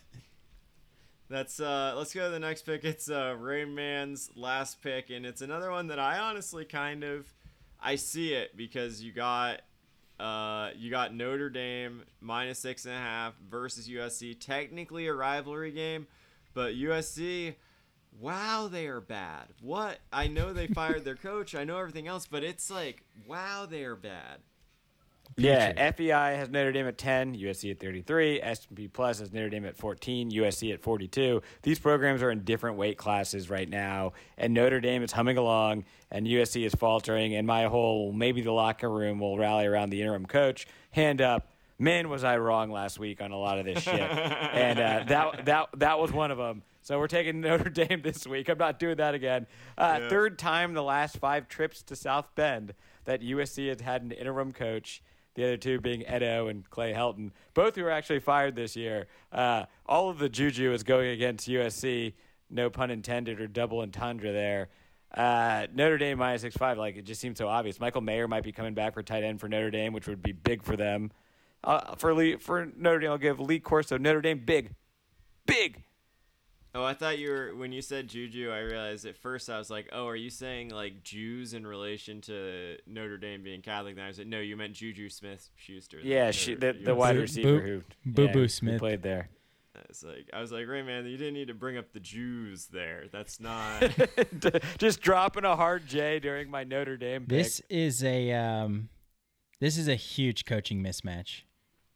S1: That's uh let's go to the next pick. It's uh Rain Man's last pick, and it's another one that I honestly kind of I see it because you got uh you got Notre Dame minus six and a half versus USC. Technically a rivalry game, but USC Wow, they are bad. What? I know they fired their coach. I know everything else, but it's like, wow, they are bad.
S2: Yeah, FEI has Notre Dame at 10, USC at 33, S&P Plus has Notre Dame at 14, USC at 42. These programs are in different weight classes right now, and Notre Dame is humming along, and USC is faltering, and my whole maybe the locker room will rally around the interim coach. Hand up. Man, was I wrong last week on a lot of this shit, and uh, that that that was one of them. So we're taking Notre Dame this week. I'm not doing that again. Uh,
S1: Yeah.
S2: Third time in the last five trips to South Bend that USC has had an interim coach. The other two being Ed O and Clay Helton, both who were actually fired this year. Uh, all of the juju is going against USC. No pun intended or double entendre there. Uh, Notre Dame minus six five, like it just seems so obvious. Michael Mayer might be coming back for tight end for Notre Dame, which would be big for them. Uh, for Lee, for Notre Dame, I'll give Lee Corso Notre Dame big, big.
S1: Oh, I thought you were when you said Juju. I realized at first I was like, "Oh, are you saying like Jews in relation to Notre Dame being Catholic?" Then I said, "No, you meant Juju Smith Schuster."
S2: Yeah, she, the, the wide receiver
S3: Boo-
S2: who
S3: Boo
S2: yeah,
S3: Boo
S2: who
S3: Smith.
S2: played there.
S1: It's like I was like, "Ray, man, you didn't need to bring up the Jews there. That's not."
S2: just dropping a hard J during my Notre Dame pick.
S3: This is a um, this is a huge coaching mismatch.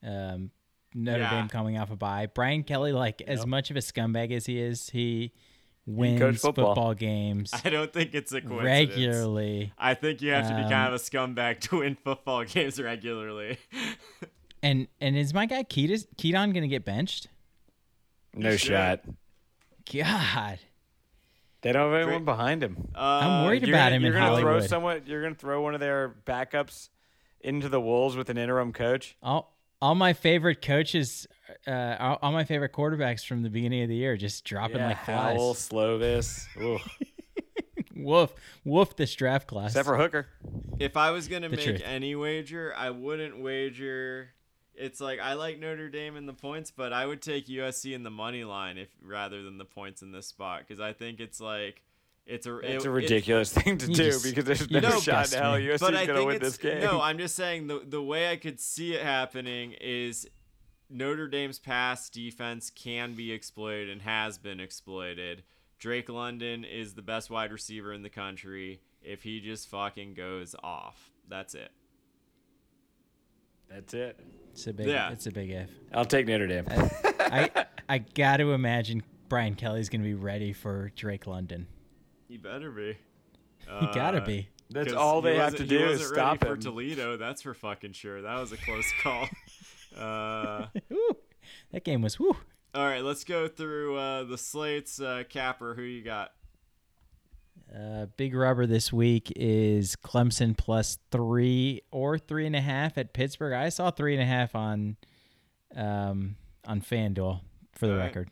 S3: Um, Notre
S1: Yeah.
S3: Dame coming off a bye. Brian Kelly, like as much of a scumbag as he is, he wins
S2: coached football.
S3: football. games
S1: I don't think it's a coincidence.
S3: regularly.
S1: I think you have to be
S3: Um,
S1: kind of a scumbag to win football games regularly.
S3: And and is my guy Kedon Kedon gonna get benched?
S2: No
S1: should.
S2: shot.
S3: God,
S2: They don't have anyone
S1: Great.
S2: behind him.
S3: I'm
S1: Uh,
S3: worried about
S2: gonna,
S3: him
S2: you're
S3: in
S2: gonna throw someone. You're gonna throw one of their backups into the wolves with an interim coach.
S3: all all my favorite coaches, uh, all, all my favorite quarterbacks from the beginning of the year just dropping like flies.
S2: Howell, Slovis, Ooh.
S3: Woof, woof this draft class.
S2: except for Hooker.
S1: If I was gonna
S3: The
S1: make
S3: truth.
S1: any wager, I wouldn't wager. It's like I like Notre Dame in the points, but I would take USC in the money line if rather than the points in this spot because I think it's like it's a
S2: It's
S1: it-
S2: a ridiculous thing to do
S3: just-
S2: because there's
S3: you
S2: no
S1: just
S2: shot in
S3: disgust
S2: hell
S3: me.
S2: USC's gonna win this game.
S1: no. I'm just saying the the way I could see it happening is Notre Dame's pass defense can be exploited and has been exploited. Drake London is the best wide receiver in the country. If he just fucking goes off, that's it.
S2: That's it.
S3: It's a big,
S1: Yeah.
S3: it's a big if.
S2: I'll take Notre Dame.
S3: I I got to imagine Brian Kelly's gonna be ready for Drake London.
S1: He better be.
S3: He gotta
S1: Uh,
S3: be.
S2: That's all they have to do is
S1: wasn't
S2: stop
S1: ready
S2: him.
S1: for Toledo. That's for fucking sure. That was a close call. uh,
S3: that game was whew.
S1: all right, let's go through uh, the slates. Uh, Capper, who you got?
S3: Uh, big rubber this week is Clemson plus three or three and a half at Pittsburgh. I saw three and a half on um, on FanDuel for the
S1: All right.
S3: record.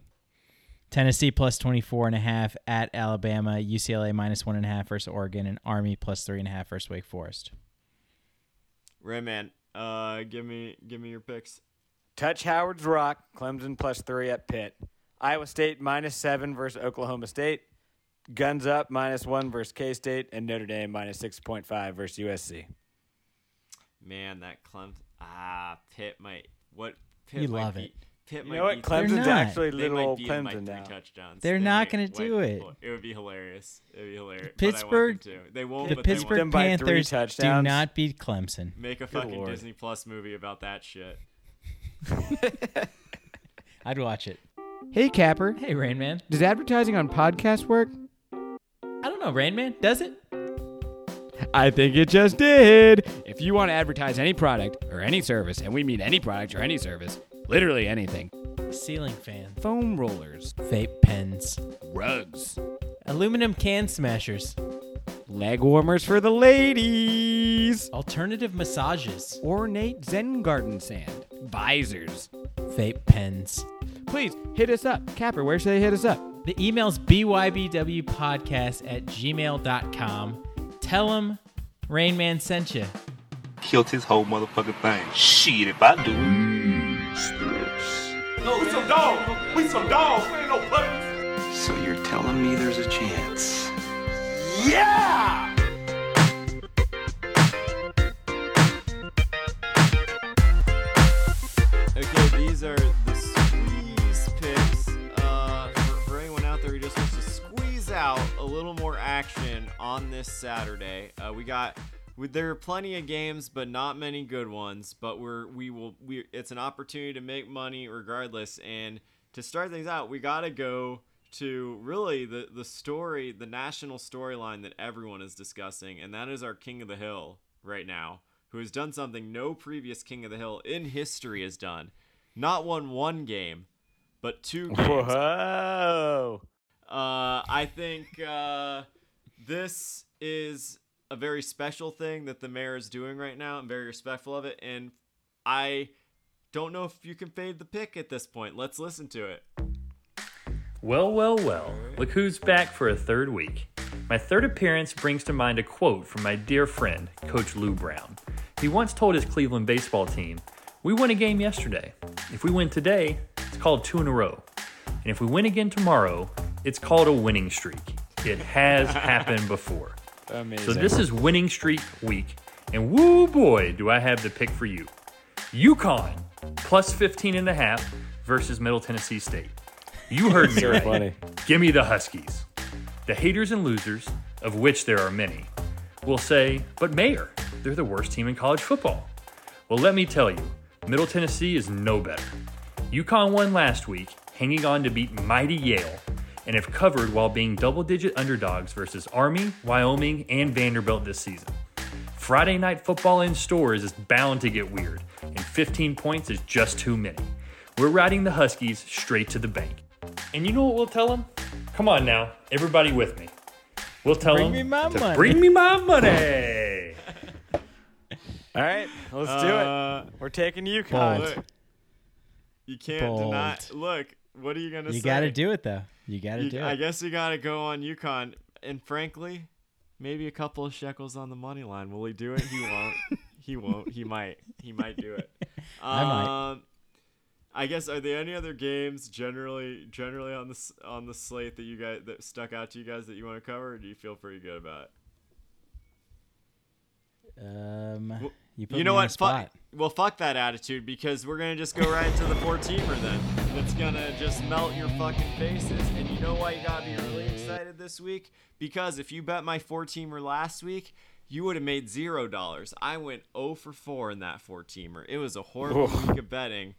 S3: Tennessee plus 24 and a half at Alabama, UCLA minus one and a half versus Oregon, and Army plus three and a half versus Wake Forest.
S1: Rain Man, uh, give me give me your picks.
S2: Touch Howard's Rock. Clemson plus three at Pitt. Iowa State minus seven versus Oklahoma State. Guns up minus one versus K State, and Notre Dame minus six point five versus USC.
S1: Man, that Clemson. Ah, Pitt might. What? Pitt
S3: You
S1: might
S3: love
S1: beat-
S3: it.
S1: Pitt
S2: You know what? Clemson's
S3: not.
S2: actually
S1: They
S2: little
S1: might
S2: old
S1: beat them by
S2: Clemson
S1: three
S2: now.
S1: touchdowns.
S3: They're
S1: They
S3: not gonna do it.
S1: It would be hilarious. It would be hilarious.
S3: Pittsburgh-
S1: But I want them to. They won't.
S3: The
S1: but they won't.
S3: Pittsburgh
S2: by three
S3: Panthers do not beat Clemson.
S1: Make a fucking
S2: Lord.
S1: Disney Plus movie about that shit.
S3: I'd watch it.
S10: Hey, Capper.
S3: Hey, Rain Man.
S10: Does advertising on podcasts work?
S3: I don't know, Rain Man. Does it?
S10: I think it just did. If you want to advertise any product or any service, and we mean any product or any service, literally anything
S3: Ceiling fan.
S10: foam rollers,
S3: Vape pens.
S10: rugs,
S3: Aluminum can smashers.
S10: leg warmers for the ladies,
S3: Alternative massages.
S10: ornate Zen garden sand, visors.
S3: Vape pens.
S10: Please hit us up. Capper, where should they hit us up?
S3: The email's bybwpodcast at gmail.com. Tell them Rain Man sent you.
S11: killed his whole motherfucking thing. Shit, if I do No, we some dogs. We some dogs. We ain't no puppies. So you're telling me there's a chance? Yeah!
S1: Okay, these are the squeeze picks. Uh, for, for anyone out there who just wants to squeeze out a little more action on this Saturday, uh, we got. There are plenty of games, but not many good ones. But we're we will we. It's an opportunity to make money regardless. And to start things out, we gotta go to really the the story, the national storyline that everyone is discussing, and that is our King of the Hill right now, who has done something no previous King of the Hill in history has done. Not won one game, but two games.
S2: Whoa!
S1: Uh, I think uh, this is a very special thing that the mayor is doing right now. I'm very respectful of it, and I don't know if you can fade the pick at this point. Let's listen to it.
S12: Well, well, well. Look who's back for a third week. My third appearance brings to mind a quote from my dear friend, Coach Lou Brown. He once told his Cleveland baseball team, We won a game yesterday. If we win today, it's called two in a row. And if we win again tomorrow, it's called a winning streak. It has happened before.
S2: Amazing.
S12: So this is winning streak week, and woo boy, do I have the pick for you. UConn plus 15 and a half versus Middle Tennessee State. You heard me
S2: So
S12: right.
S2: funny.
S12: Give me the Huskies. The haters and losers, of which there are many, will say, but Mayor, they're the worst team in college football. Well, let me tell you, Middle Tennessee is no better. UConn won last week, hanging on to beat mighty Yale, and have covered while being double digit underdogs versus Army, Wyoming, and Vanderbilt this season. Friday night football in Storrs is bound to get weird, and 15 points is just too many. We're riding the Huskies straight to the bank. And you know what we'll tell them? Come on now, everybody with me. We'll tell
S3: Bring
S12: them
S3: me my
S12: to
S3: money.
S12: bring me my money.
S2: All right, let's do
S1: Uh,
S2: it. We're taking UConn.
S3: Bold.
S1: You can't deny. Look, what are you gonna
S3: You
S1: say?
S3: You got to do it though. You got to
S1: You-
S3: do
S1: I guess you got to go on UConn. And frankly, maybe a couple of shekels on the money line. Will he do it? He won't. he won't. He might. He might do it.
S3: I might.
S1: Um, I guess are there any other games generally generally on the on the slate that you guys that stuck out to you guys that you want to cover, or do you feel pretty good about it?
S3: Um, you put
S1: you know what?
S3: spot.
S1: Fuck, well, fuck that attitude because we're gonna just go right into the four teamer then. That's gonna just melt your fucking faces. And you know why you gotta be really excited this week? Because if you bet my four teamer last week, you would have made zero dollars. I went 0 for 4 in that four teamer. It was a horrible
S2: Oof.
S1: week of betting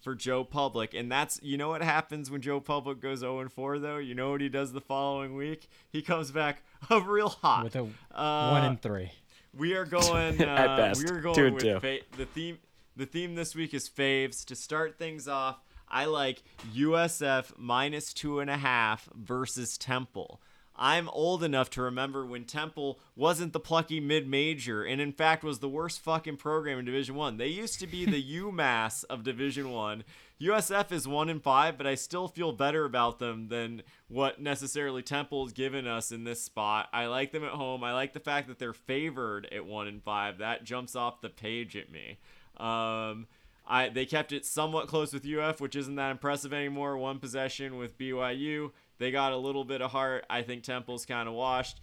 S1: for Joe Public. And that's you know what happens when Joe Public goes 0 and 4 though? You know what he does the following week? He comes back a real hot.
S3: with a
S1: Uh,
S3: one and three.
S1: We are going. Uh,
S2: At best.
S1: We are going
S2: Two and
S1: with
S2: two.
S1: fa- the theme. The theme this week is faves. To start things off, I like USF minus two and a half versus Temple. I'm old enough to remember when Temple wasn't the plucky mid-major, and in fact was the worst fucking program in Division One. They used to be the UMass of Division One. USF is one in five, but I still feel better about them than what necessarily Temple's given us in this spot. I like them at home. I like the fact that they're favored at one in five. That jumps off the page at me. Um, I they kept it somewhat close with UF, which isn't that impressive anymore. One possession with BYU. They got a little bit of heart. I think Temple's kind of washed.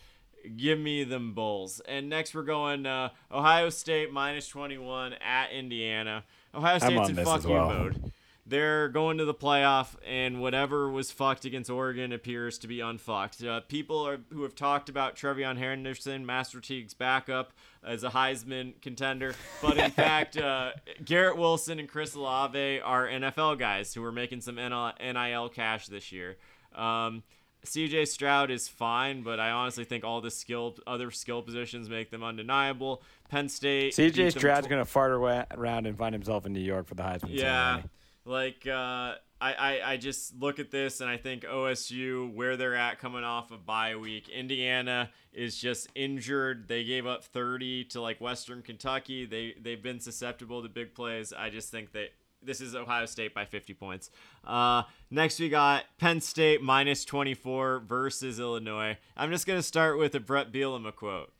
S1: Give me them Bulls. And next we're going uh, Ohio State minus 21 at Indiana. Ohio State's in fuck you
S2: well.
S1: mode. They're going to the playoff, and whatever was fucked against Oregon appears to be unfucked. Uh, people are, who have talked about TreVeyon Henderson, Master Teague's backup, as a Heisman contender, but in fact, uh, Garrett Wilson and Chris Olave are NFL guys who are making some NIL cash this year. Um, CJ Stroud is fine, but I honestly think all the skill, other skill positions make them undeniable. Penn State.
S2: CJ Stroud's
S1: tw-
S2: gonna fart around and find himself in New York for the Heisman
S1: yeah.
S2: ceremony.
S1: Like uh, I, I, I just look at this and I think OSU where they're at coming off of bye week. Indiana is just injured. They gave up 30 to like Western Kentucky. They they've been susceptible to big plays. I just think that this is Ohio State by 50 points. Uh, next we got Penn State minus 24 versus Illinois. I'm just gonna start with a Bret Bielema quote.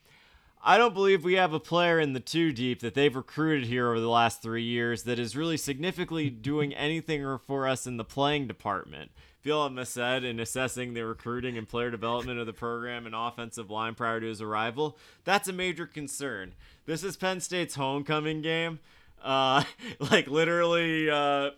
S1: I don't believe we have a player in the two deep that they've recruited here over the last three years that is really significantly doing anything for us in the playing department. Bielema said in assessing the recruiting and player development of the program and offensive line prior to his arrival, that's a major concern. This is Penn State's homecoming game. Uh, like literally, uh,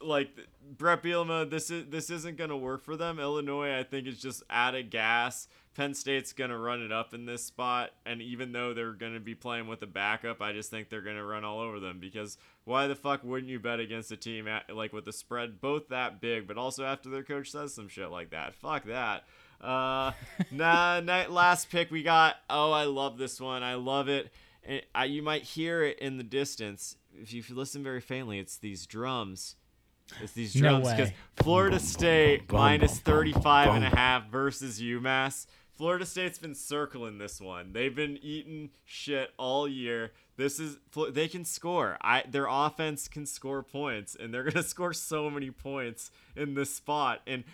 S1: like Bret Bielema, this is this isn't gonna work for them. Illinois, I think, is just out of gas. Penn State's gonna run it up in this spot, and even though they're gonna be playing with a backup, I just think they're gonna run all over them. Because why the fuck wouldn't you bet against a team at, like with the spread both that big, but also after their coach says some shit like that? Fuck that. Uh, nah, nah, last pick we got. Oh, I love this one. I love it. And I, you might hear it in the distance if you listen very faintly. It's these drums. It's these drums because
S3: way.
S1: Florida State
S2: bum,
S1: 35 and a half versus UMass. Florida State's been circling this one. They've been eating shit all year. This is they can score. I their offense can score points, and they're gonna score so many points in this spot. And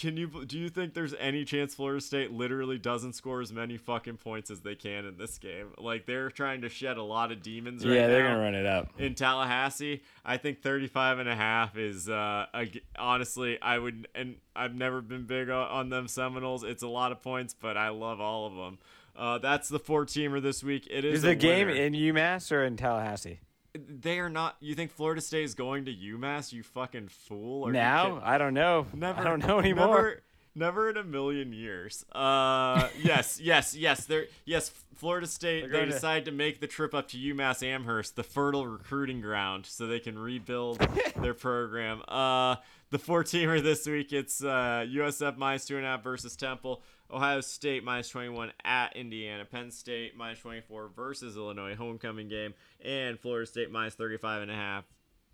S1: can you do you think there's any chance Florida State literally doesn't score as many fucking points as they can in this game? Like they're trying to shed a lot of demons right
S2: Yeah, they're gonna run it up.
S1: in Tallahassee. I think 35 and a half is uh a honestly I would and I've never been big on, them Seminoles. It's a lot of points, but I love all of them. Uh, that's the four teamer this week. It is
S2: Is
S1: a
S2: the game
S1: winner.
S2: in UMass or in Tallahassee?
S1: They are not. You think Florida State is going to UMass? You fucking fool! Are
S2: now? I don't know.
S1: Never.
S2: I don't know anymore.
S1: never- Never in a million years. Uh, yes, yes, yes. There, yes. Florida State. They
S2: decide to-
S1: to make the trip up to UMass Amherst, the fertile recruiting ground, so they can rebuild their program. Uh, the four-teamer this week. It's uh, USF minus two and a half versus Temple. Ohio State minus 21 at Indiana. Penn State minus 24 versus Illinois homecoming game, and Florida State minus 35 and a half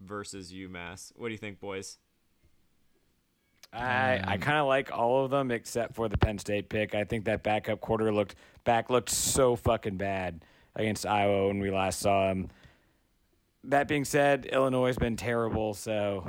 S1: versus UMass. What do you think, boys?
S2: I I um, kind of like all of them except for the Penn State pick. I think that backup quarter looked back looked so fucking bad against Iowa when we last saw him. That being said, Illinois has been terrible, so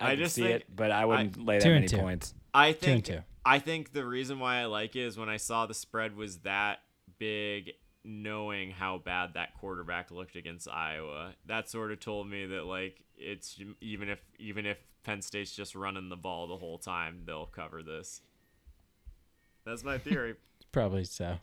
S2: I,
S1: I
S2: can
S1: just
S2: see
S1: think-
S2: it, but I wouldn't lay that
S3: Two
S2: many
S3: two.
S2: points.
S1: I
S3: Two and
S1: think
S3: two.
S1: I think the reason why I like it is when I saw the spread was that big, knowing how bad that quarterback looked against Iowa. That sort of told me that like it's even if even if Penn State's just running the ball the whole time, they'll cover this. That's my theory.
S3: Probably so.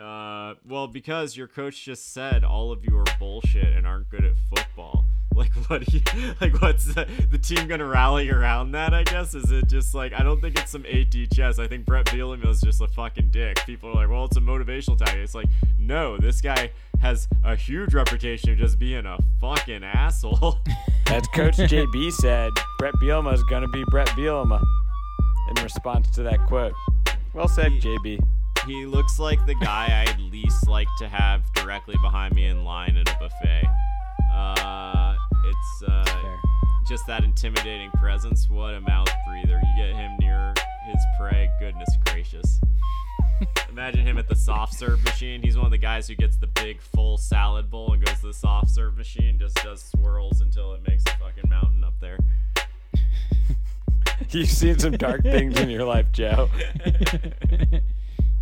S1: Uh, well, because your coach just said all of you are bullshit and aren't good at football. Like, what? You, like, what's the, the team gonna rally around that? I guess is it just like I don't think it's some AD chess. I think Bret Bielema is just a fucking dick. People are like, well, it's a motivational tactic. It's like, no, this guy has a huge reputation of just being a fucking asshole.
S2: As Coach JB said, Bret Bielema is gonna be Bret Bielema. In response to that quote, well said, JB.
S1: He looks like the guy I'd least like to have directly behind me in line at a buffet. Uh, it's uh, just that intimidating presence. What a mouth breather! You get him near his prey. Goodness gracious! Imagine him at the soft serve machine. He's one of the guys who gets the big full salad bowl and goes to the soft serve machine, just does swirls until it makes a fucking mountain up there.
S2: You've seen some dark things in your life, Joe.